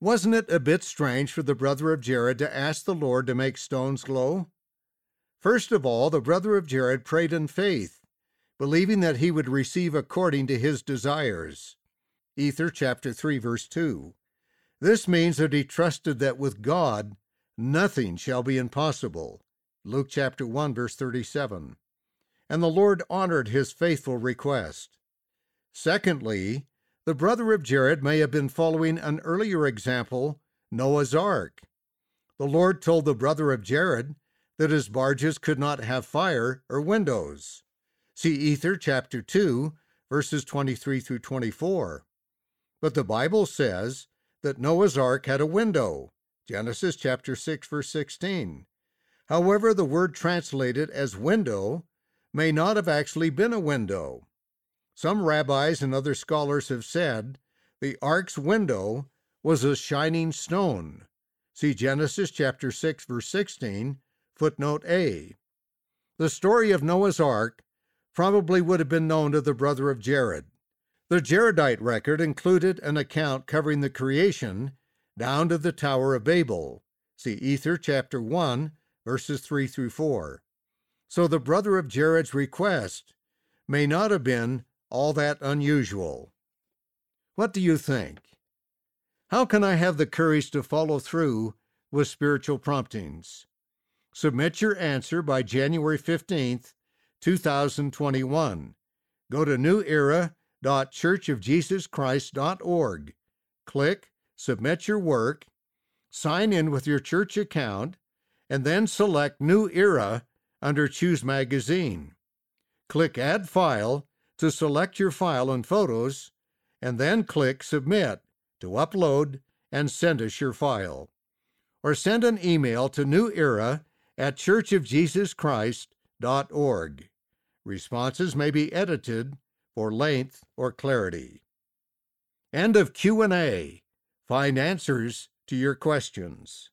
Wasn't it a bit strange for the brother of Jared to ask the Lord to make stones glow? First of all, the brother of Jared prayed in faith, believing that he would receive according to his desires. Ether chapter 3 verse 2. This means that he trusted that with God nothing shall be impossible. Luke chapter 1 verse 37. And the Lord honored his faithful request. Secondly, the brother of Jared may have been following an earlier example, Noah's Ark. The Lord told the brother of Jared that his barges could not have fire or windows. See Ether chapter 2, verses 23 through 24. But the Bible says that Noah's Ark had a window. Genesis chapter 6 verse 16. However, the word translated as window may not have actually been a window. Some rabbis and other scholars have said the ark's window was a shining stone. See Genesis chapter 6 verse 16, footnote A. The story of Noah's ark probably would have been known to the brother of Jared. The Jaredite record included an account covering the creation down to the Tower of Babel. See Ether chapter 1 verses 3 through 4. So the brother of Jared's request may not have been all that unusual. What do you think? How can I have the courage to follow through with spiritual promptings? Submit your answer by January 15th, 2021. Go to newera.churchofjesuschrist.org. Click Submit Your Work, sign in with your church account, and then select New Era under Choose Magazine. Click Add File to select your file and photos, and then click Submit to upload and send us your file. Or send an email to New Era at churchofjesuschrist.org. Responses may be edited for length or clarity. End of Q&A. Find answers to your questions.